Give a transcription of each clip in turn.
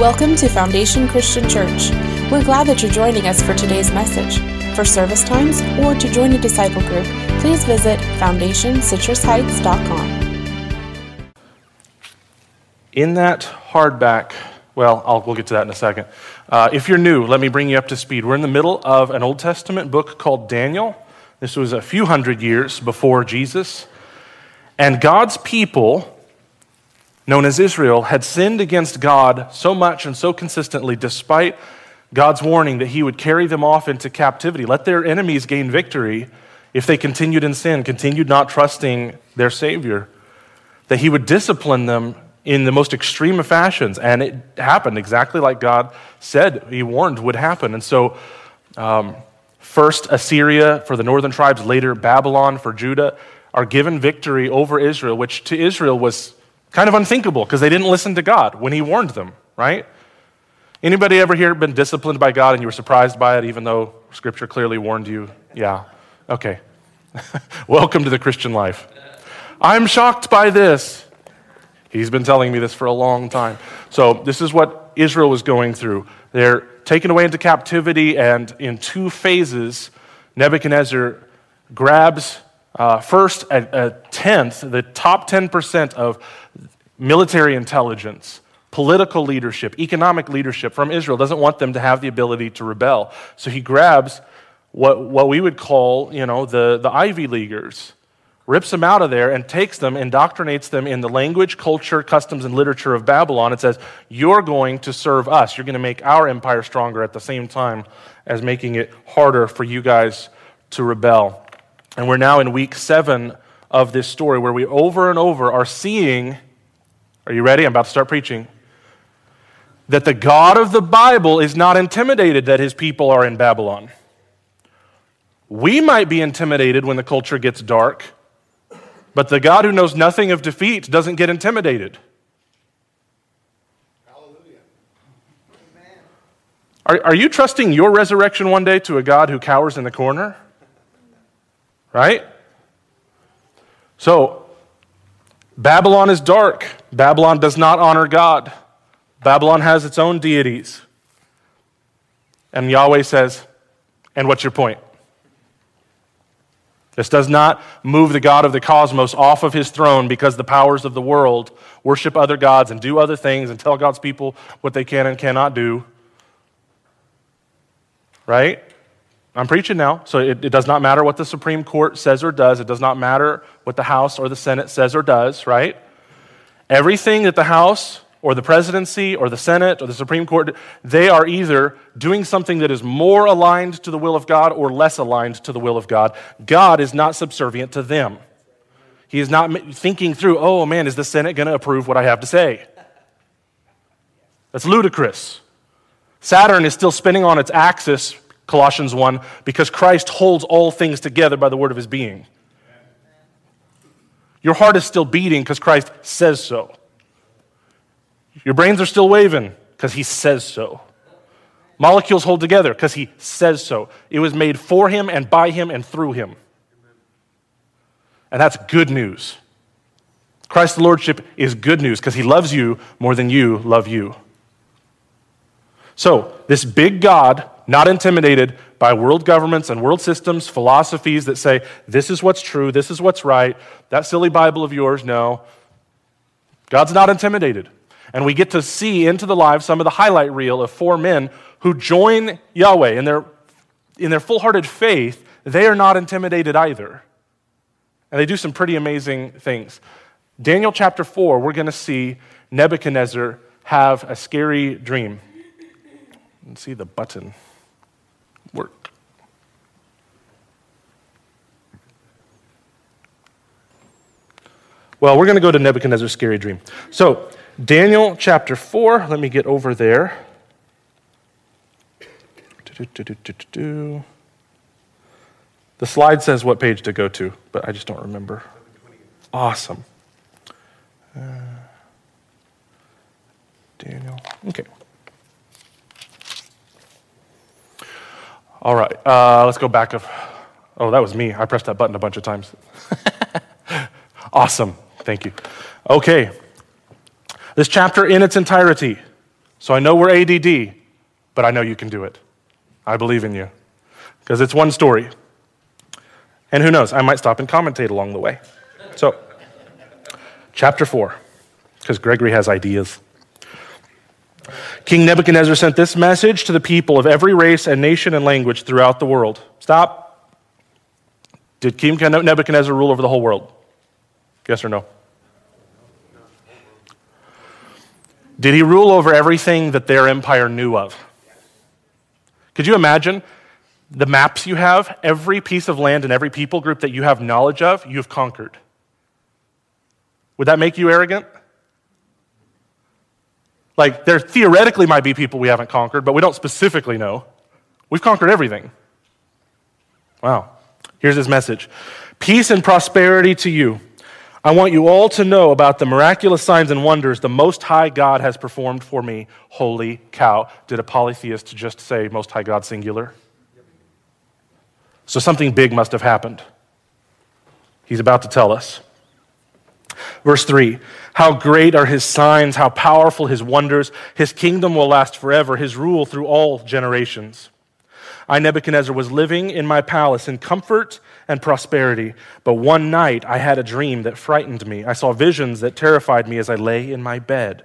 Welcome to Foundation Christian Church. We're glad that you're joining us for today's message. For service times or to join a disciple group, please visit foundationcitrusheights.com. In that hardback, well, I'll, we'll get to that in a second. Uh, if you're new, let me bring you up to speed. We're in the middle of an Old Testament book called Daniel. This was a few hundred years before Jesus. And God's people known as Israel, had sinned against God so much and so consistently, despite God's warning that he would carry them off into captivity, let their enemies gain victory if they continued in sin, continued not trusting their Savior, that he would discipline them in the most extreme of fashions. And it happened exactly like God said, he warned would happen. And so, um, first Assyria for the northern tribes, later Babylon for Judah, are given victory over Israel, which to Israel was Kind of unthinkable because they didn't listen to God when He warned them, right? Anybody ever here been disciplined by God and you were surprised by it even though Scripture clearly warned you? Yeah. Okay. Welcome to the Christian life. I'm shocked by this. He's been telling me this for a long time. So, this is what Israel was going through. They're taken away into captivity, and in two phases, Nebuchadnezzar grabs uh, first, a, a tenth, the top 10% of military intelligence, political leadership, economic leadership from Israel doesn't want them to have the ability to rebel. So he grabs what, what we would call, you know, the, the Ivy Leaguers, rips them out of there and takes them, indoctrinates them in the language, culture, customs, and literature of Babylon and says, You're going to serve us. You're going to make our empire stronger at the same time as making it harder for you guys to rebel. And we're now in week seven of this story where we over and over are seeing, are you ready? I'm about to start preaching. That the God of the Bible is not intimidated that his people are in Babylon. We might be intimidated when the culture gets dark, but the God who knows nothing of defeat doesn't get intimidated. Hallelujah. Are, are you trusting your resurrection one day to a God who cowers in the corner? Right? So, Babylon is dark. Babylon does not honor God. Babylon has its own deities. And Yahweh says, And what's your point? This does not move the God of the cosmos off of his throne because the powers of the world worship other gods and do other things and tell God's people what they can and cannot do. Right? I'm preaching now, so it, it, does not matter what the Supreme Court says or does. It does not matter what the House or the Senate says or does, right? Everything that the House or the presidency or the Senate or the Supreme Court, they are either doing something that is more aligned to the will of God or less aligned to the will of God. God is not subservient to them. He is not thinking through, oh man, is the Senate going to approve what I have to say? That's ludicrous. Saturn is still spinning on its axis Colossians 1, because Christ holds all things together by the word of his being. Your heart is still beating because Christ says so. Your brains are still waving because he says so. Molecules hold together because he says so. It was made for him and by him and through him. And that's good news. Christ's Lordship is good news because he loves you more than you love you. So, this big God not intimidated by world governments and world systems, philosophies that say, this is what's true, this is what's right. That silly Bible of yours, no. God's not intimidated. And we get to see into the lives some of the highlight reel of four men who join Yahweh in their, in their full hearted faith. They are not intimidated either. And they do some pretty amazing things. Daniel chapter 4, we're going to see Nebuchadnezzar have a scary dream. Let's see the button work. Well, we're going to go to Nebuchadnezzar's scary dream. So, Daniel chapter 4, let me get over there. The slide says what page to go to, but I just don't remember. Awesome. Uh, Daniel. Okay. All right, uh, let's go back. Of, oh, that was me. I pressed that button a bunch of times. awesome. Thank you. Okay. This chapter in its entirety So I know we're ADD, but I know you can do it. I believe in you because it's one story. And who knows, I might stop and commentate along the way. So, chapter 4, because Gregory has ideas. King Nebuchadnezzar sent this message to the people of every race and nation and language throughout the world. Stop. Did King Nebuchadnezzar rule over the whole world? Yes or no? Did he rule over everything that their empire knew of? Could you imagine the maps you have, every piece of land and every people group that you have knowledge of, you've conquered? Would that make you arrogant? Like, there theoretically might be people we haven't conquered, but we don't specifically know. We've conquered everything. Wow. Here's his message Peace and prosperity to you. I want you all to know about the miraculous signs and wonders the Most High God has performed for me. Holy cow. Did a polytheist just say Most High God singular? So something big must have happened. He's about to tell us. Verse 3 How great are his signs, how powerful his wonders. His kingdom will last forever, his rule through all generations. I, Nebuchadnezzar, was living in my palace in comfort and prosperity. But one night I had a dream that frightened me. I saw visions that terrified me as I lay in my bed.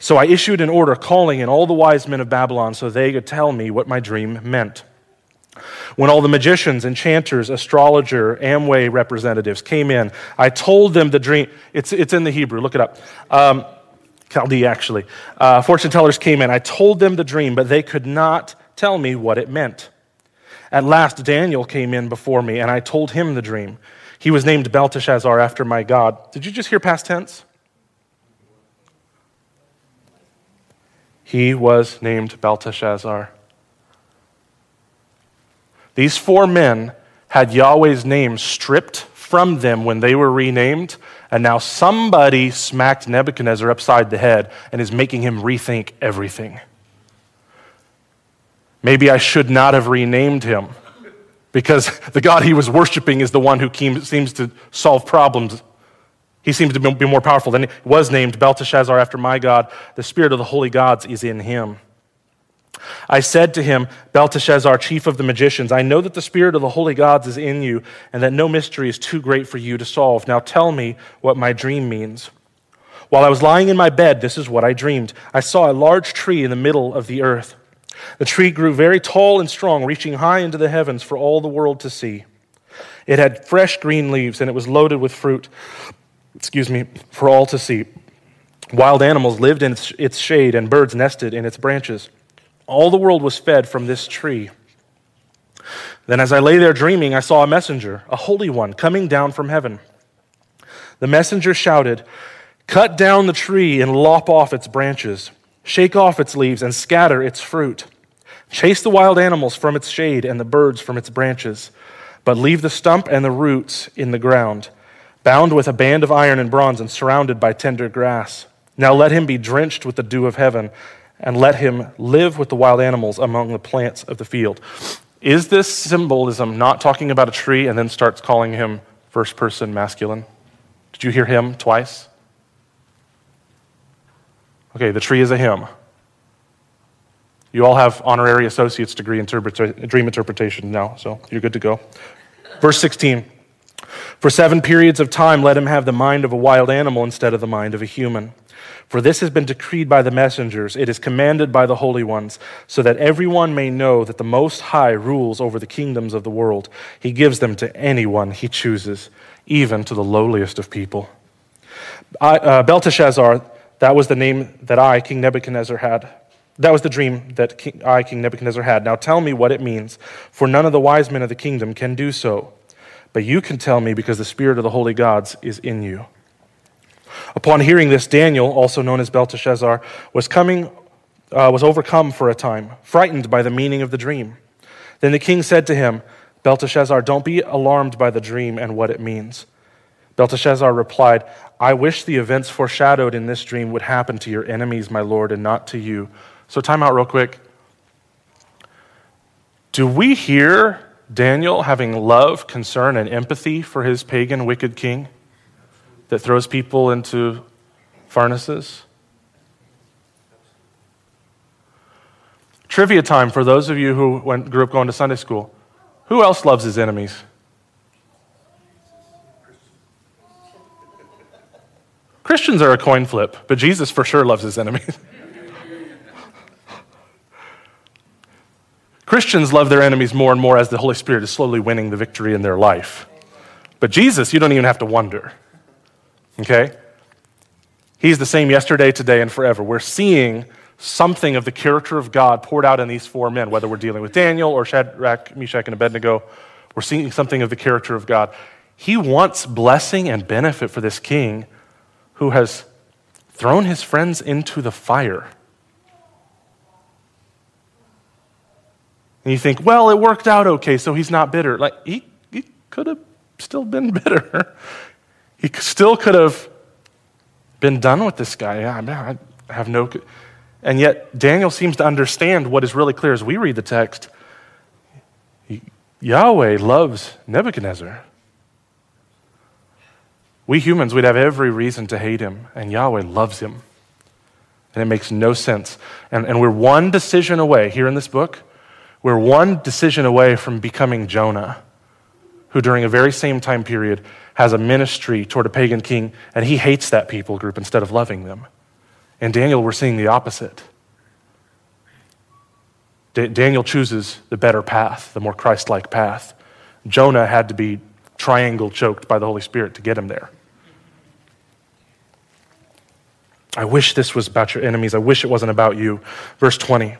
So I issued an order calling in all the wise men of Babylon so they could tell me what my dream meant. When all the magicians, enchanters, astrologer, Amway representatives came in, I told them the dream. It's, it's in the Hebrew, look it up. Um, Chaldee, actually. Uh, fortune tellers came in. I told them the dream, but they could not tell me what it meant. At last, Daniel came in before me, and I told him the dream. He was named Belteshazzar after my God. Did you just hear past tense? He was named Belteshazzar. These four men had Yahweh's name stripped from them when they were renamed, and now somebody smacked Nebuchadnezzar upside the head and is making him rethink everything. Maybe I should not have renamed him because the God he was worshiping is the one who seems to solve problems. He seems to be more powerful than he was named Belteshazzar after my God. The spirit of the holy gods is in him. I said to him, Belteshazzar, chief of the magicians, I know that the spirit of the holy gods is in you, and that no mystery is too great for you to solve. Now tell me what my dream means. While I was lying in my bed, this is what I dreamed. I saw a large tree in the middle of the earth. The tree grew very tall and strong, reaching high into the heavens for all the world to see. It had fresh green leaves, and it was loaded with fruit, excuse me, for all to see. Wild animals lived in its shade, and birds nested in its branches. All the world was fed from this tree. Then, as I lay there dreaming, I saw a messenger, a holy one, coming down from heaven. The messenger shouted, Cut down the tree and lop off its branches Shake off its leaves and scatter its fruit. Chase the wild animals from its shade and the birds from its branches, but leave the stump and the roots in the ground, bound with a band of iron and bronze and surrounded by tender grass. Now let him be drenched with the dew of heaven, and let him live with the wild animals among the plants of the field. Is this symbolism not talking about a tree and then starts calling him first person masculine? Did you hear him twice? Okay, the tree is a him. You all have honorary associate's degree in dream interpretation now, so you're good to go. Verse 16 For seven periods of time, let him have the mind of a wild animal instead of the mind of a human. For this has been decreed by the messengers, it is commanded by the holy ones, so that everyone may know that the Most High rules over the kingdoms of the world. He gives them to anyone he chooses, even to the lowliest of people. I, uh, Belteshazzar, that was the name that I, King Nebuchadnezzar, had. That was the dream that King, I, King Nebuchadnezzar, had. Now tell me what it means, for none of the wise men of the kingdom can do so. But you can tell me because the spirit of the holy gods is in you. Upon hearing this, Daniel, also known as Belteshazzar, was coming, uh, was overcome for a time, frightened by the meaning of the dream. Then the king said to him, Belteshazzar, don't be alarmed by the dream and what it means. Belteshazzar replied, I wish the events foreshadowed in this dream would happen to your enemies, my Lord, and not to you. So, time out real quick. Do we hear Daniel having love, concern, and empathy for his pagan, wicked king that throws people into furnaces? Trivia time for those of you who went, grew up going to Sunday school. Who else loves his enemies? Christians are a coin flip, but Jesus for sure loves his enemies. Christians love their enemies more and more as the Holy Spirit is slowly winning the victory in their life. But Jesus, you don't even have to wonder. Okay? He's the same yesterday, today, and forever. We're seeing something of the character of God poured out in these four men, whether we're dealing with Daniel or Shadrach, Meshach, and Abednego. We're seeing something of the character of God. He wants blessing and benefit for this king who has thrown his friends into the fire. And you think, well, it worked out okay, so he's not bitter. Like, he, he could have still been bitter. He still could have been done with this guy. I have no. And yet, Daniel seems to understand what is really clear as we read the text. Yahweh loves Nebuchadnezzar. We humans, we'd have every reason to hate him, and Yahweh loves him. And it makes no sense. And, and we're one decision away here in this book, we're one decision away from becoming Jonah, who during a very same time period has a ministry toward a pagan king, and he hates that people group instead of loving them. In Daniel, we're seeing the opposite. Daniel chooses the better path, the more Christ like path. Jonah had to be triangle choked by the Holy Spirit to get him there. I wish this was about your enemies. I wish it wasn't about you. Verse 20.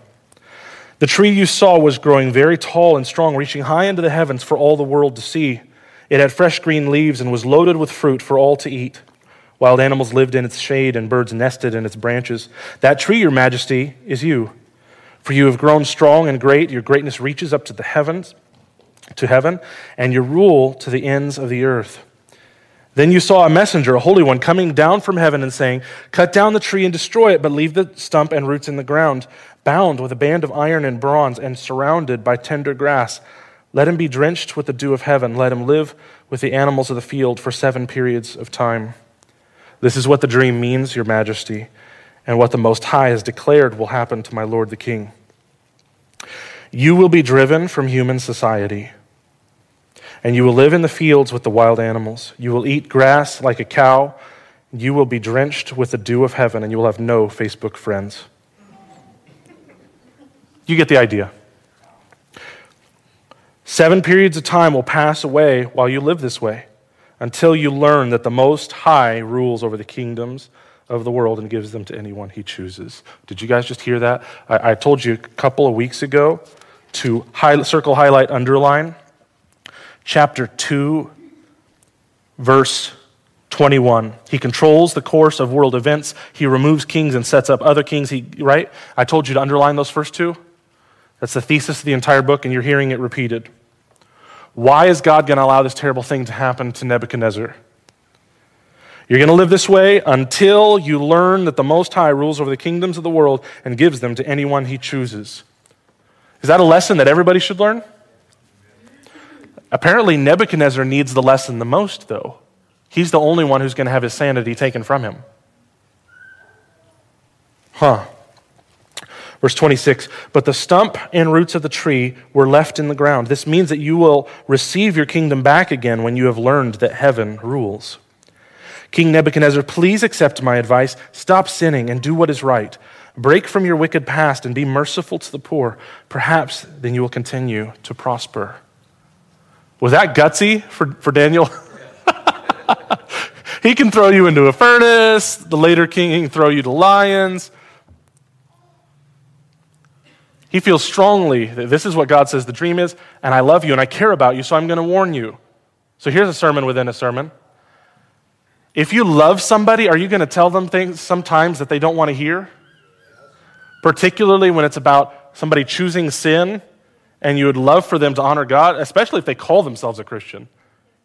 The tree you saw was growing very tall and strong, reaching high into the heavens for all the world to see. It had fresh green leaves and was loaded with fruit for all to eat. Wild animals lived in its shade, and birds nested in its branches. That tree, your majesty, is you. For you have grown strong and great. Your greatness reaches up to the heavens, to heaven, and your rule to the ends of the earth. Then you saw a messenger, a holy one, coming down from heaven and saying, Cut down the tree and destroy it, but leave the stump and roots in the ground, bound with a band of iron and bronze, and surrounded by tender grass. Let him be drenched with the dew of heaven. Let him live with the animals of the field for seven periods of time. This is what the dream means, Your Majesty, and what the Most High has declared will happen to my Lord the King. You will be driven from human society and you will live in the fields with the wild animals. You will eat grass like a cow. You will be drenched with the dew of heaven, and you will have no Facebook friends. You get the idea. Seven periods of time will pass away while you live this way until you learn that the Most High rules over the kingdoms of the world and gives them to anyone he chooses. Did you guys just hear that? I, I told you a couple of weeks ago to high, circle, highlight, underline chapter 2, verse 21. He controls the course of world events. He removes kings and sets up other kings. He, right? I told you to underline those first two. That's the thesis of the entire book, and you're hearing it repeated. Why is God going to allow this terrible thing to happen to Nebuchadnezzar? You're going to live this way until you learn that the Most High rules over the kingdoms of the world and gives them to anyone he chooses. Is that a lesson that everybody should learn? Apparently, Nebuchadnezzar needs the lesson the most, though. He's the only one who's going to have his sanity taken from him. Huh. Verse 26 But the stump and roots of the tree were left in the ground. This means that you will receive your kingdom back again when you have learned that heaven rules. King Nebuchadnezzar, please accept my advice. Stop sinning and do what is right. Break from your wicked past and be merciful to the poor. Perhaps then you will continue to prosper. Was that gutsy for, for Daniel? he can throw you into a furnace. The later king can throw you to lions. He feels strongly that this is what God says the dream is, and I love you and I care about you, so I'm going to warn you. So here's a sermon within a sermon. If you love somebody, are you going to tell them things sometimes that they don't want to hear? Particularly when it's about somebody choosing sin and you would love for them to honor God, especially if they call themselves a Christian.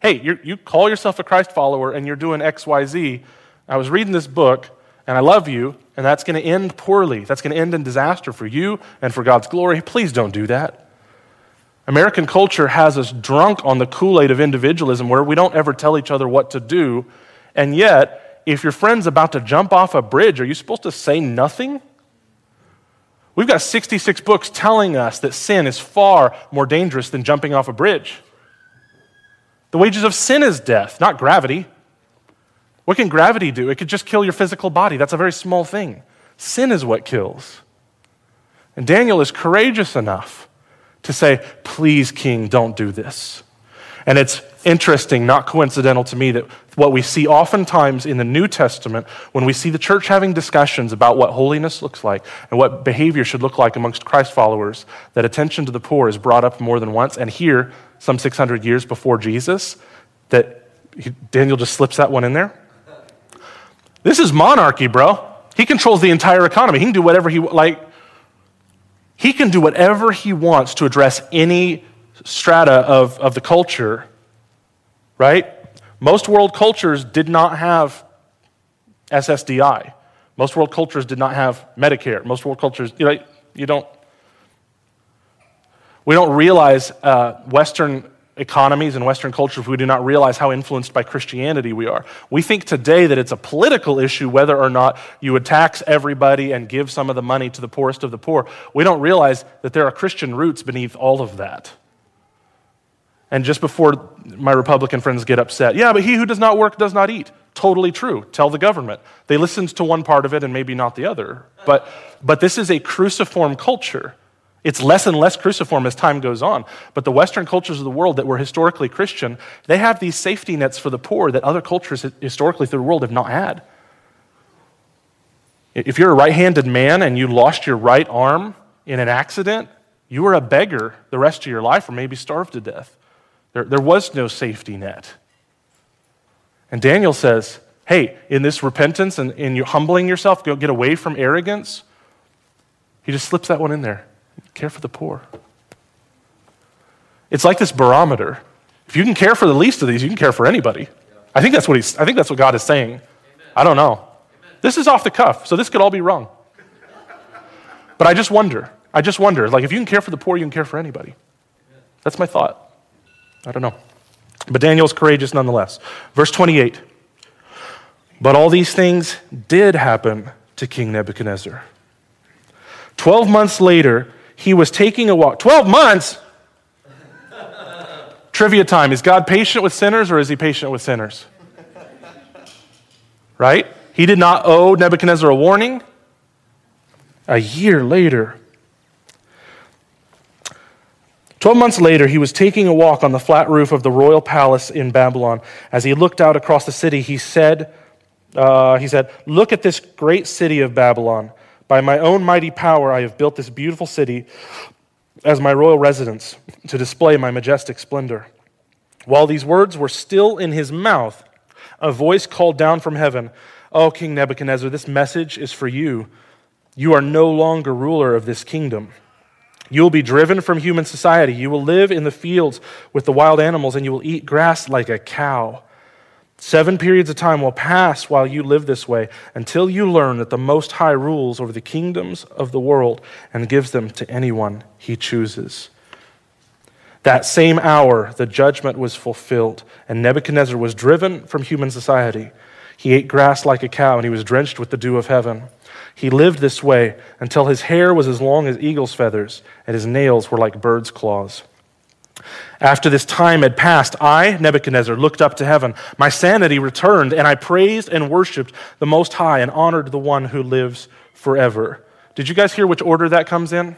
Hey, you call yourself a Christ follower and you're doing X, Y, Z. I was reading this book and I love you, and that's going to end poorly. That's going to end in disaster for you and for God's glory. Please don't do that. American culture has us drunk on the Kool Aid of individualism where we don't ever tell each other what to do. And yet, if your friend's about to jump off a bridge, are you supposed to say nothing? We've got 66 books telling us that sin is far more dangerous than jumping off a bridge. The wages of sin is death, not gravity. What can gravity do? It could just kill your physical body. That's a very small thing. Sin is what kills. And Daniel is courageous enough to say, Please, King, don't do this. And it's interesting, not coincidental to me, that what we see oftentimes in the New Testament, when we see the church having discussions about what holiness looks like and what behavior should look like amongst Christ followers, that attention to the poor is brought up more than once. And here, some 600 years before Jesus, that Daniel just slips that one in there. This is monarchy, bro. He controls the entire economy. He can do whatever he like. He can do whatever he wants to address any strata of, of the culture, right? Most world cultures did not have SSDI. Most world cultures did not have Medicare. Most world cultures, you know, you don't. We don't realize uh, Western economies and Western cultures, we do not realize how influenced by Christianity we are. We think today that it's a political issue whether or not you would tax everybody and give some of the money to the poorest of the poor. We don't realize that there are Christian roots beneath all of that. And just before my Republican friends get upset, yeah, but he who does not work does not eat. Totally true. Tell the government. They listened to one part of it and maybe not the other. But, but this is a cruciform culture. It's less and less cruciform as time goes on. But the Western cultures of the world that were historically Christian, they have these safety nets for the poor that other cultures historically through the world have not had. If you're a right handed man and you lost your right arm in an accident, you were a beggar the rest of your life or maybe starved to death. There, there was no safety net. And Daniel says, hey, in this repentance and in you humbling yourself, go get away from arrogance. He just slips that one in there. Care for the poor. It's like this barometer. If you can care for the least of these, you can care for anybody. I think that's what, he's, I think that's what God is saying. Amen. I don't know. Amen. This is off the cuff, so this could all be wrong. But I just wonder. I just wonder. Like, if you can care for the poor, you can care for anybody. That's my thought. I don't know. But Daniel's courageous nonetheless. Verse 28. But all these things did happen to King Nebuchadnezzar. Twelve months later, he was taking a walk. 12 months? Trivia time. Is God patient with sinners or is he patient with sinners? Right? He did not owe Nebuchadnezzar a warning. A year later, 12 months later, he was taking a walk on the flat roof of the royal palace in Babylon. As he looked out across the city, he said, uh, he said, Look at this great city of Babylon. By my own mighty power, I have built this beautiful city as my royal residence to display my majestic splendor. While these words were still in his mouth, a voice called down from heaven, O King Nebuchadnezzar, this message is for you. You are no longer ruler of this kingdom. You will be driven from human society. You will live in the fields with the wild animals, and you will eat grass like a cow. Seven periods of time will pass while you live this way until you learn that the Most High rules over the kingdoms of the world and gives them to anyone he chooses. That same hour, the judgment was fulfilled, and Nebuchadnezzar was driven from human society. He ate grass like a cow, and he was drenched with the dew of heaven. He lived this way until his hair was as long as eagle's feathers, and his nails were like bird's claws. After this time had passed, I, Nebuchadnezzar, looked up to heaven. My sanity returned, and I praised and worshiped the Most High and honored the one who lives forever. Did you guys hear which order that comes in?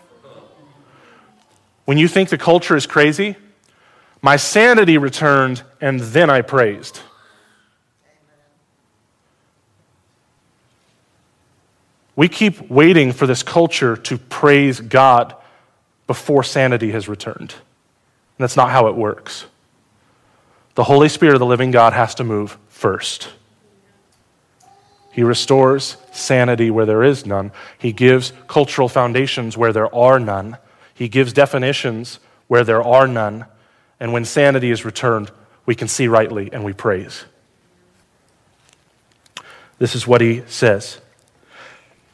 When you think the culture is crazy, my sanity returned, and then I praised. We keep waiting for this culture to praise God before sanity has returned. And that's not how it works. The Holy Spirit of the living God has to move first. He restores sanity where there is none. He gives cultural foundations where there are none. He gives definitions where there are none. And when sanity is returned, we can see rightly and we praise. This is what he says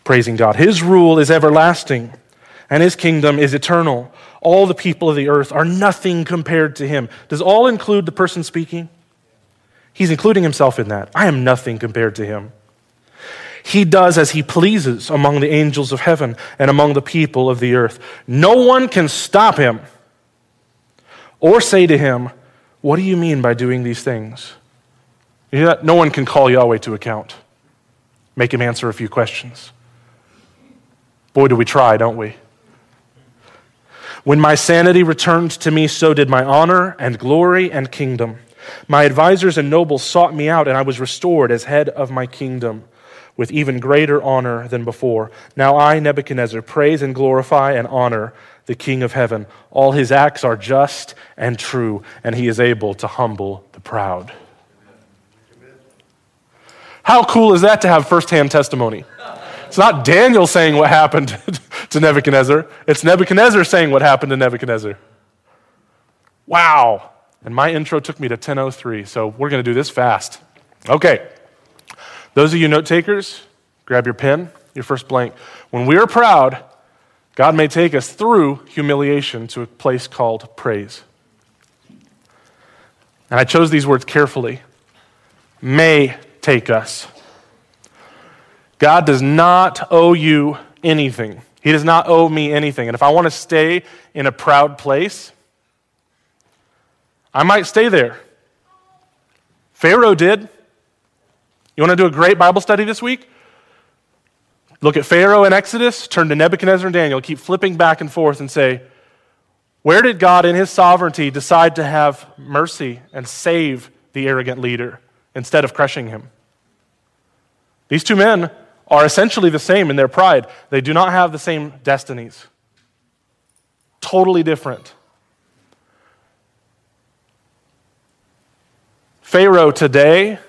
praising God. His rule is everlasting, and his kingdom is eternal all the people of the earth are nothing compared to him. Does all include the person speaking? He's including himself in that. I am nothing compared to him. He does as he pleases among the angels of heaven and among the people of the earth. No one can stop him or say to him, What do you mean by doing these things? You? No one can call Yahweh to account, make him answer a few questions. Boy, do we try, don't we? When my sanity returned to me, so did my honor and glory and kingdom. My advisors and nobles sought me out, and I was restored as head of my kingdom with even greater honor than before. Now I, Nebuchadnezzar, praise and glorify and honor the King of heaven. All his acts are just and true, and he is able to humble the proud. How cool is that to have firsthand testimony? It's not Daniel saying what happened to Nebuchadnezzar, it's Nebuchadnezzar saying what happened to Nebuchadnezzar. Wow. And my intro took me to 10:03, so we're going to do this fast. Okay. Those of you note takers, grab your pen, your first blank. When we are proud, God may take us through humiliation to a place called praise. And I chose these words carefully. May take us. God does not owe you anything. He does not owe me anything. And if I want to stay in a proud place, I might stay there. Pharaoh did. You want to do a great Bible study this week? Look at Pharaoh in Exodus, turn to Nebuchadnezzar and Daniel, keep flipping back and forth and say, where did God in his sovereignty decide to have mercy and save the arrogant leader instead of crushing him? These two men are essentially the same in their pride. They do not have the same destinies. Totally different. Pharaoh today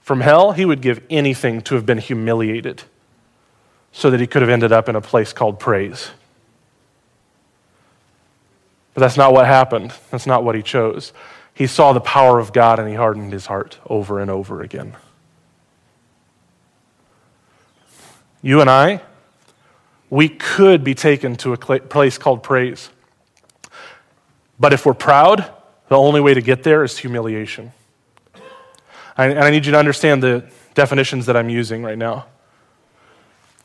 from hell, he would give anything to have been humiliated so that he could have ended up in a place called praise. But that's not what happened. That's not what he chose. He saw the power of God and he hardened his heart over and over again. You and I, we could be taken to a place called praise. But if we're proud, the only way to get there is humiliation. And I need you to understand the definitions that I'm using right now.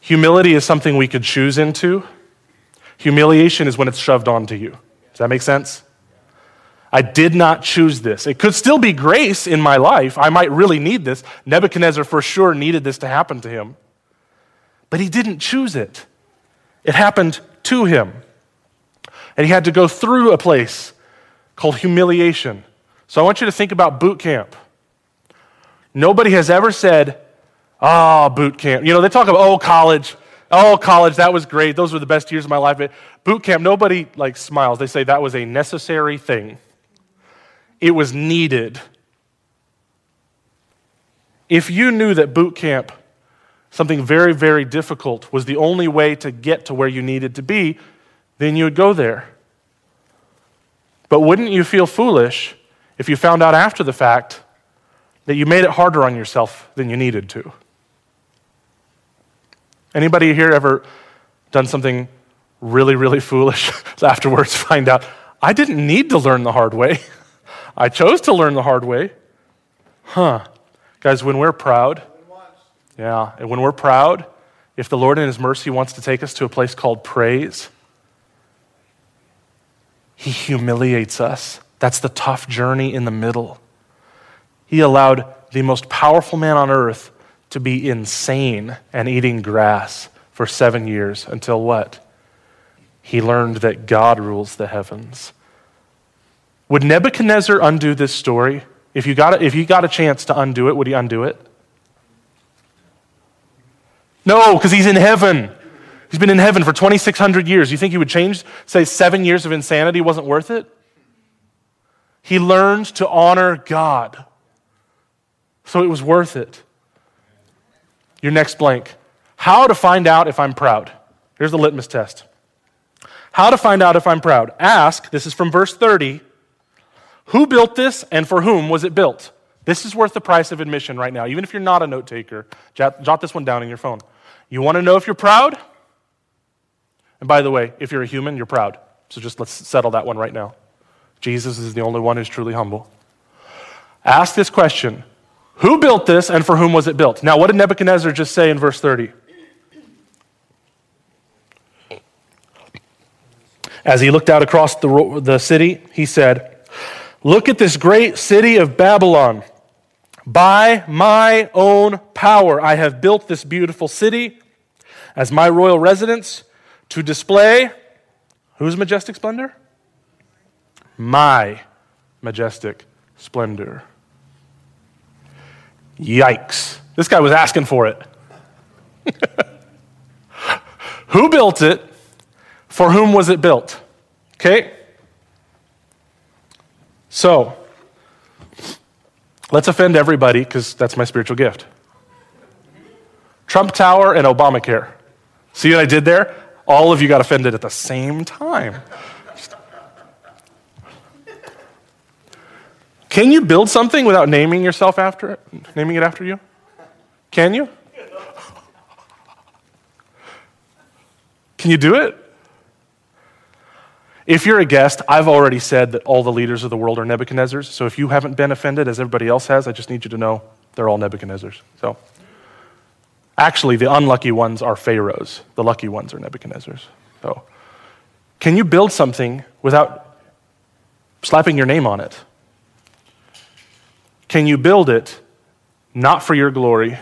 Humility is something we could choose into. Humiliation is when it's shoved onto you. Does that make sense? I did not choose this. It could still be grace in my life. I might really need this. Nebuchadnezzar for sure needed this to happen to him. But he didn't choose it, it happened to him. And he had to go through a place called humiliation. So I want you to think about boot camp. Nobody has ever said, ah, oh, boot camp. You know, they talk about, oh, college. Oh, college, that was great. Those were the best years of my life. But boot camp, nobody like smiles. They say that was a necessary thing. It was needed. If you knew that boot camp, something very, very difficult, was the only way to get to where you needed to be, then you would go there. But wouldn't you feel foolish if you found out after the fact that you made it harder on yourself than you needed to. Anybody here ever done something really, really foolish afterwards find out, I didn't need to learn the hard way. I chose to learn the hard way. Huh. Guys, when we're proud, yeah, and when we're proud, if the Lord in His mercy wants to take us to a place called praise, He humiliates us. That's the tough journey in the middle. He allowed the most powerful man on earth to be insane and eating grass for seven years until what? He learned that God rules the heavens. Would Nebuchadnezzar undo this story? If you got a, if you got a chance to undo it, would he undo it? No, because he's in heaven. He's been in heaven for 2,600 years. You think he would change, say, seven years of insanity wasn't worth it? He learned to honor God. So it was worth it. Your next blank. How to find out if I'm proud. Here's the litmus test. How to find out if I'm proud. Ask, this is from verse 30, who built this and for whom was it built? This is worth the price of admission right now, even if you're not a note taker. Jot, jot this one down in your phone. You want to know if you're proud? And by the way, if you're a human, you're proud. So just let's settle that one right now. Jesus is the only one who's truly humble. Ask this question Who built this and for whom was it built? Now, what did Nebuchadnezzar just say in verse 30? As he looked out across the, the city, he said, Look at this great city of Babylon. By my own power, I have built this beautiful city as my royal residence to display whose majestic splendor? My majestic splendor. Yikes. This guy was asking for it. Who built it? For whom was it built? Okay? So, let's offend everybody because that's my spiritual gift. Trump Tower and Obamacare. See what I did there? All of you got offended at the same time. Can you build something without naming yourself after it? Naming it after you? Can you? Can you do it? If you're a guest, I've already said that all the leaders of the world are Nebuchadnezzars. So if you haven't been offended as everybody else has, I just need you to know they're all Nebuchadnezzars. So actually, the unlucky ones are pharaohs. The lucky ones are Nebuchadnezzars. So can you build something without slapping your name on it? Can you build it not for your glory,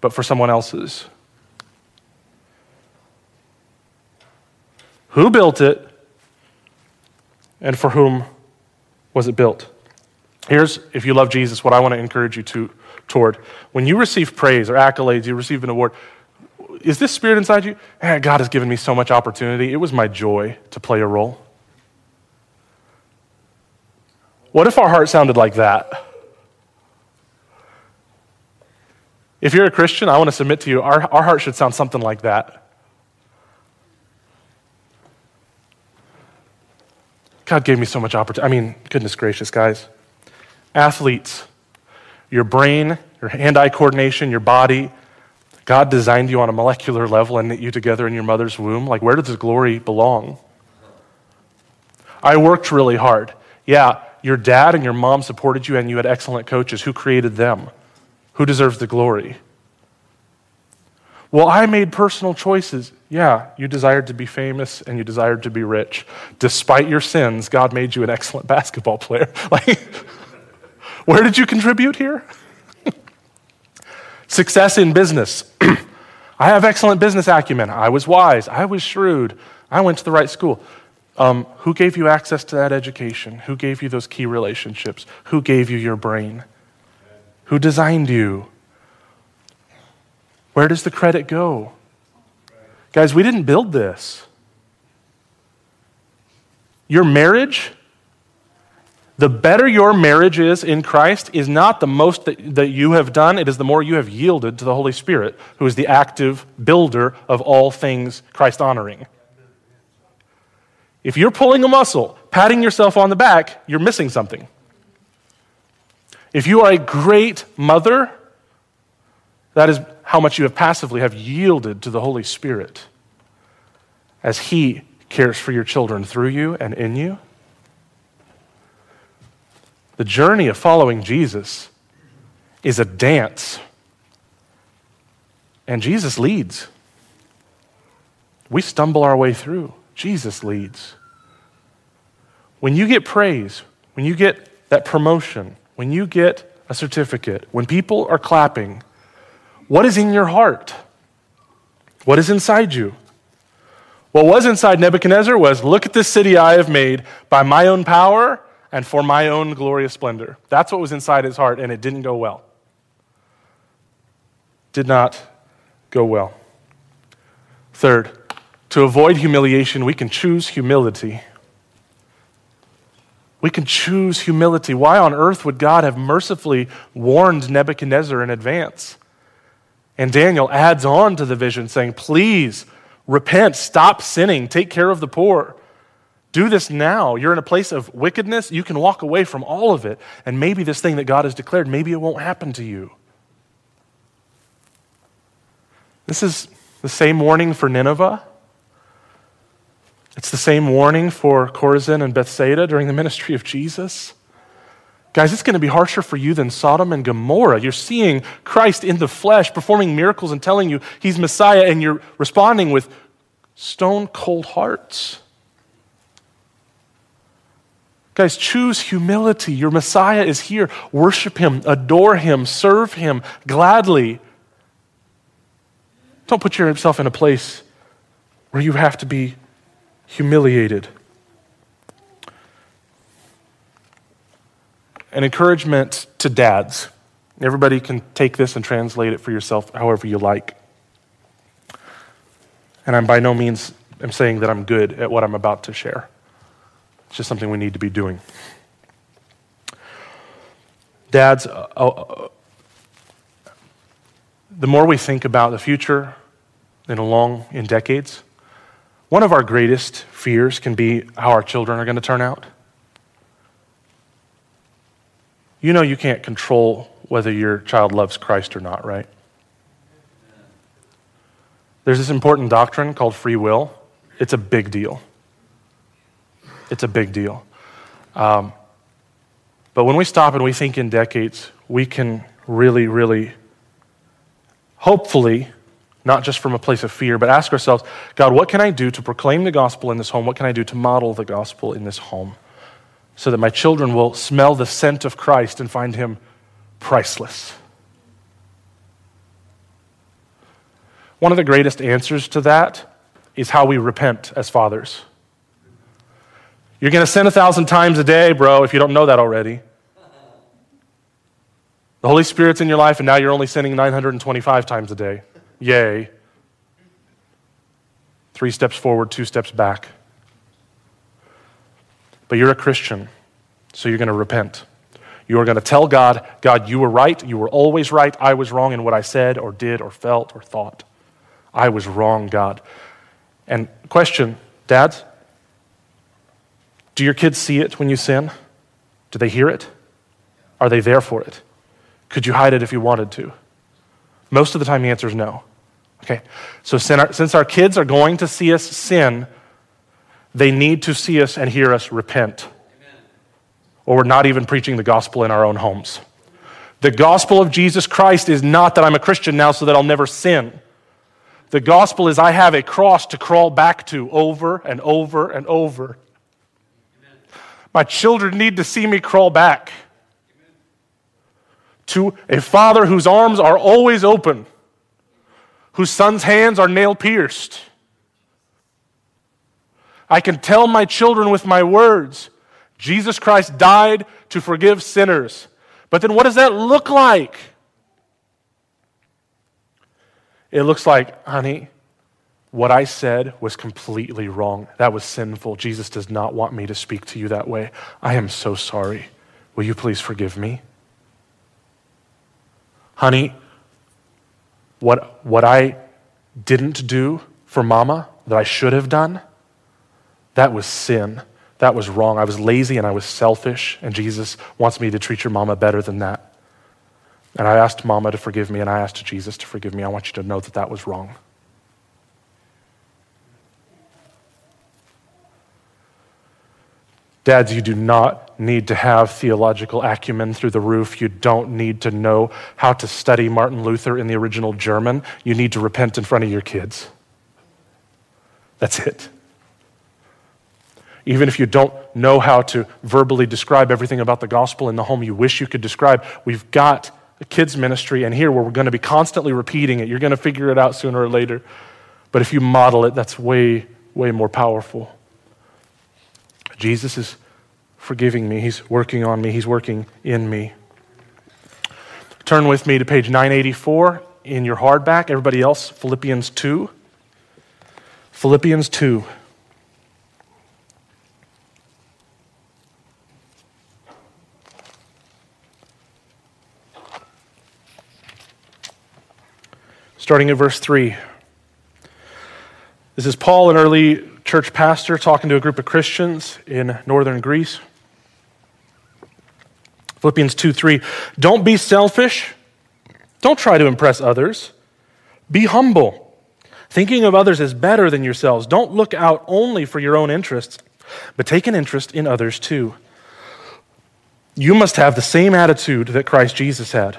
but for someone else's? Who built it, and for whom was it built? Here's, if you love Jesus, what I want to encourage you to, toward. When you receive praise or accolades, you receive an award, is this spirit inside you? Eh, God has given me so much opportunity. It was my joy to play a role. What if our heart sounded like that? If you're a Christian, I want to submit to you, our, our heart should sound something like that. God gave me so much opportunity. I mean, goodness gracious, guys. Athletes, your brain, your hand eye coordination, your body, God designed you on a molecular level and knit you together in your mother's womb. Like, where does the glory belong? I worked really hard. Yeah, your dad and your mom supported you and you had excellent coaches. Who created them? Who deserves the glory? Well, I made personal choices. Yeah, you desired to be famous and you desired to be rich. Despite your sins, God made you an excellent basketball player. Like, where did you contribute here? Success in business. I have excellent business acumen. I was wise. I was shrewd. I went to the right school. Um, who gave you access to that education? Who gave you those key relationships? Who gave you your brain? Who designed you? Where does the credit go? Guys, we didn't build this. Your marriage, the better your marriage is in Christ, is not the most that, that you have done, it is the more you have yielded to the Holy Spirit, who is the active builder of all things Christ honoring. If you're pulling a muscle, patting yourself on the back, you're missing something. If you are a great mother, that is how much you have passively have yielded to the Holy Spirit as he cares for your children through you and in you. The journey of following Jesus is a dance. And Jesus leads. We stumble our way through. Jesus leads. When you get praise, when you get that promotion, when you get a certificate, when people are clapping, what is in your heart? What is inside you? What was inside Nebuchadnezzar was look at this city I have made by my own power and for my own glorious splendor. That's what was inside his heart, and it didn't go well. Did not go well. Third, to avoid humiliation, we can choose humility. We can choose humility. Why on earth would God have mercifully warned Nebuchadnezzar in advance? And Daniel adds on to the vision, saying, Please repent, stop sinning, take care of the poor. Do this now. You're in a place of wickedness. You can walk away from all of it. And maybe this thing that God has declared, maybe it won't happen to you. This is the same warning for Nineveh. It's the same warning for Chorazin and Bethsaida during the ministry of Jesus. Guys, it's going to be harsher for you than Sodom and Gomorrah. You're seeing Christ in the flesh performing miracles and telling you he's Messiah, and you're responding with stone cold hearts. Guys, choose humility. Your Messiah is here. Worship him, adore him, serve him gladly. Don't put yourself in a place where you have to be humiliated. An encouragement to dads. Everybody can take this and translate it for yourself however you like. And I'm by no means I'm saying that I'm good at what I'm about to share. It's just something we need to be doing. Dads, uh, uh, the more we think about the future in a long, in decades, one of our greatest fears can be how our children are going to turn out. You know you can't control whether your child loves Christ or not, right? There's this important doctrine called free will. It's a big deal. It's a big deal. Um, but when we stop and we think in decades, we can really, really, hopefully, not just from a place of fear, but ask ourselves God, what can I do to proclaim the gospel in this home? What can I do to model the gospel in this home so that my children will smell the scent of Christ and find him priceless? One of the greatest answers to that is how we repent as fathers. You're going to sin a thousand times a day, bro, if you don't know that already. The Holy Spirit's in your life, and now you're only sinning 925 times a day. Yay. Three steps forward, two steps back. But you're a Christian, so you're going to repent. You are going to tell God, God, you were right. You were always right. I was wrong in what I said or did or felt or thought. I was wrong, God. And question, dads, do your kids see it when you sin? Do they hear it? Are they there for it? Could you hide it if you wanted to? Most of the time, the answer is no. Okay, so since our kids are going to see us sin, they need to see us and hear us repent. Or we're not even preaching the gospel in our own homes. The gospel of Jesus Christ is not that I'm a Christian now so that I'll never sin. The gospel is I have a cross to crawl back to over and over and over. My children need to see me crawl back to a father whose arms are always open, whose son's hands are nail pierced. I can tell my children with my words Jesus Christ died to forgive sinners. But then what does that look like? It looks like, honey, what I said was completely wrong. That was sinful. Jesus does not want me to speak to you that way. I am so sorry. Will you please forgive me? Honey, what, what I didn't do for mama that I should have done, that was sin. That was wrong. I was lazy and I was selfish, and Jesus wants me to treat your mama better than that. And I asked Mama to forgive me, and I asked Jesus to forgive me. I want you to know that that was wrong. Dads, you do not need to have theological acumen through the roof. You don't need to know how to study Martin Luther in the original German. You need to repent in front of your kids. That's it. Even if you don't know how to verbally describe everything about the gospel in the home you wish you could describe, we've got a kids ministry and here where we're going to be constantly repeating it. You're going to figure it out sooner or later. But if you model it, that's way, way more powerful. Jesus is forgiving me. He's working on me. He's working in me. Turn with me to page 984 in your hardback. Everybody else, Philippians 2. Philippians 2. Starting at verse 3. This is Paul, an early church pastor, talking to a group of Christians in northern Greece. Philippians 2 3. Don't be selfish. Don't try to impress others. Be humble, thinking of others as better than yourselves. Don't look out only for your own interests, but take an interest in others too. You must have the same attitude that Christ Jesus had.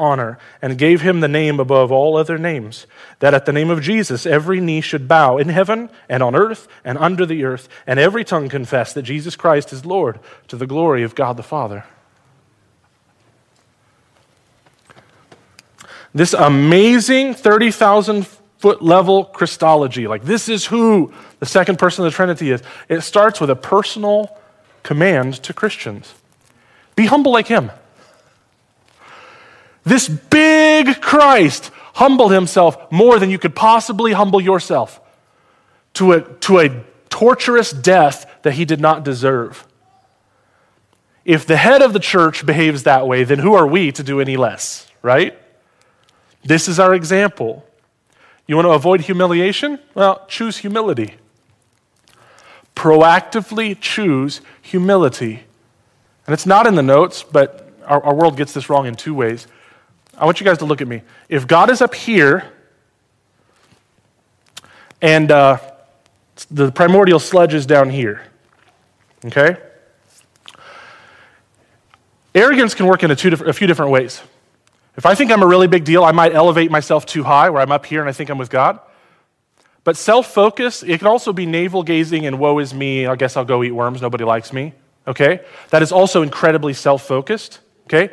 honor and gave him the name above all other names, that at the name of Jesus every knee should bow in heaven and on earth and under the earth, and every tongue confess that Jesus Christ is Lord to the glory of God the Father. This amazing 30,000 foot level Christology, like this is who the second person of the Trinity is, it starts with a personal command to Christians be humble like him. This big Christ humbled himself more than you could possibly humble yourself to a, to a torturous death that he did not deserve. If the head of the church behaves that way, then who are we to do any less, right? This is our example. You want to avoid humiliation? Well, choose humility. Proactively choose humility. And it's not in the notes, but our, our world gets this wrong in two ways. I want you guys to look at me. If God is up here and uh, the primordial sludge is down here, okay? Arrogance can work in a, two, a few different ways. If I think I'm a really big deal, I might elevate myself too high where I'm up here and I think I'm with God. But self focus, it can also be navel gazing and woe is me. I guess I'll go eat worms. Nobody likes me. Okay? That is also incredibly self focused. Okay?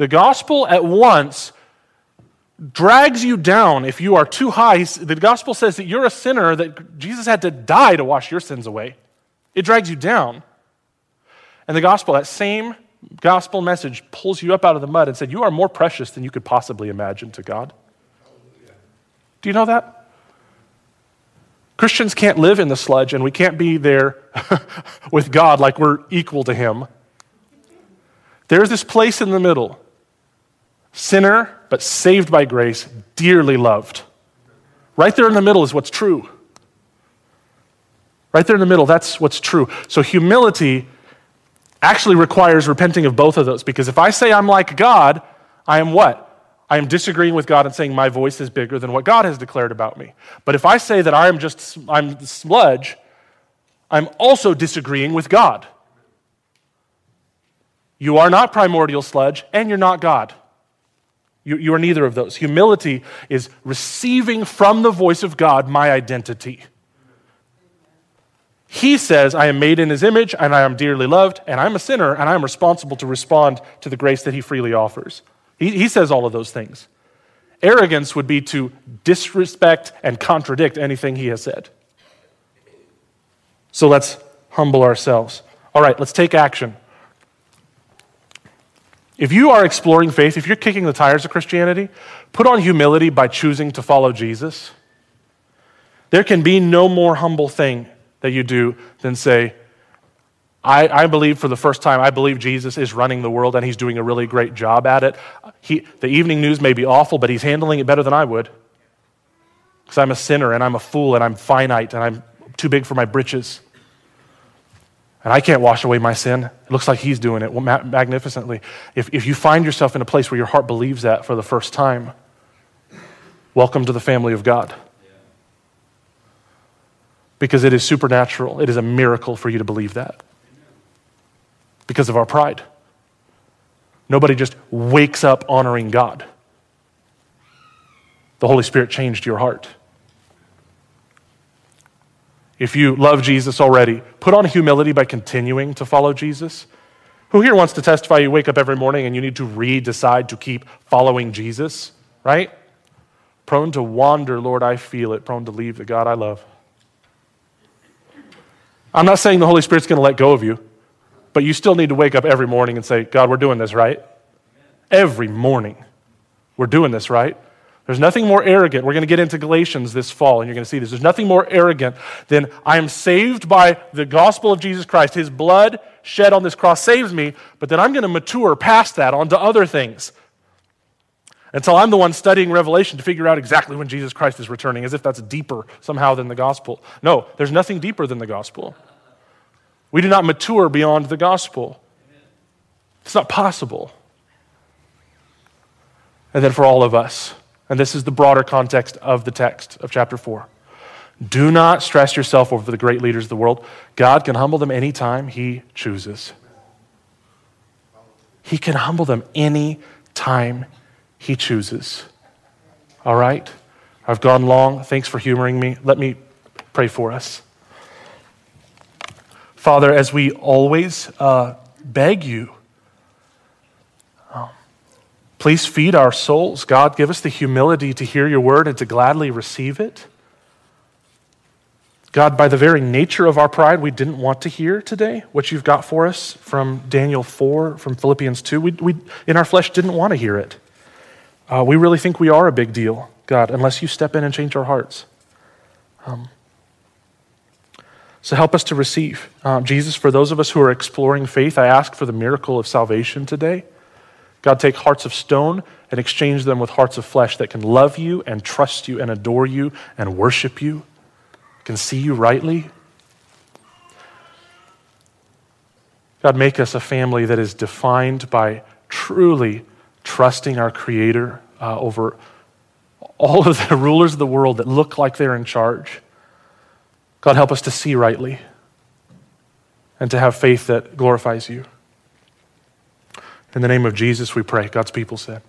The gospel at once drags you down if you are too high. The gospel says that you're a sinner, that Jesus had to die to wash your sins away. It drags you down. And the gospel, that same gospel message, pulls you up out of the mud and said, You are more precious than you could possibly imagine to God. Do you know that? Christians can't live in the sludge and we can't be there with God like we're equal to Him. There's this place in the middle sinner, but saved by grace, dearly loved. Right there in the middle is what's true. Right there in the middle, that's what's true. So humility actually requires repenting of both of those because if I say I'm like God, I am what? I am disagreeing with God and saying my voice is bigger than what God has declared about me. But if I say that I am just I'm sludge, I'm also disagreeing with God. You are not primordial sludge and you're not God. You, you are neither of those. Humility is receiving from the voice of God my identity. He says, I am made in his image and I am dearly loved and I'm a sinner and I'm responsible to respond to the grace that he freely offers. He, he says all of those things. Arrogance would be to disrespect and contradict anything he has said. So let's humble ourselves. All right, let's take action. If you are exploring faith, if you're kicking the tires of Christianity, put on humility by choosing to follow Jesus. There can be no more humble thing that you do than say, I, I, believe for the first time, I believe Jesus is running the world and he's doing a really great job at it. He, the evening news may be awful, but he's handling it better than I would. Because I'm a sinner and I'm a fool and I'm finite and I'm too big for my britches and I can't wash away my sin. It looks like He's doing it magnificently. If, if you find yourself in a place where your heart believes that for the first time, welcome to the family of God. Because it is supernatural, it is a miracle for you to believe that. Because of our pride. Nobody just wakes up honoring God. The Holy Spirit changed your heart if you love Jesus already, put on humility by continuing to follow Jesus. Who here wants to testify you wake up every morning and you need to re decide to keep following Jesus, right? Prone to wander, Lord, I feel it. Prone to leave the God I love. I'm not saying the Holy Spirit's going to let go of you, but you still need to wake up every morning and say, God, we're doing this, right? Every morning. We're doing this, right? There's nothing more arrogant. We're going to get into Galatians this fall, and you're going to see this. There's nothing more arrogant than I am saved by the gospel of Jesus Christ. His blood shed on this cross saves me, but then I'm going to mature past that onto other things. until I'm the one studying Revelation to figure out exactly when Jesus Christ is returning, as if that's deeper somehow than the gospel. No, there's nothing deeper than the gospel. We do not mature beyond the gospel. It's not possible. And then for all of us, and this is the broader context of the text of chapter 4. Do not stress yourself over the great leaders of the world. God can humble them anytime He chooses. He can humble them any time He chooses. All right? I've gone long. Thanks for humoring me. Let me pray for us. Father, as we always uh, beg you, please feed our souls. God, give us the humility to hear your word and to gladly receive it. God, by the very nature of our pride, we didn't want to hear today what you've got for us from Daniel 4, from Philippians 2. We, we in our flesh, didn't want to hear it. Uh, we really think we are a big deal, God, unless you step in and change our hearts. Um, so help us to receive. Um, Jesus, for those of us who are exploring faith, I ask for the miracle of salvation today. God, take hearts of stone and exchange them with hearts of flesh that can love you and trust you and adore you and worship you can see you rightly. God, make us a family that is defined by truly trusting our Creator uh, over all of the rulers of the world that look like they're in charge. God, help us to see rightly and to have faith that glorifies you. In the name of Jesus, we pray. God's people said.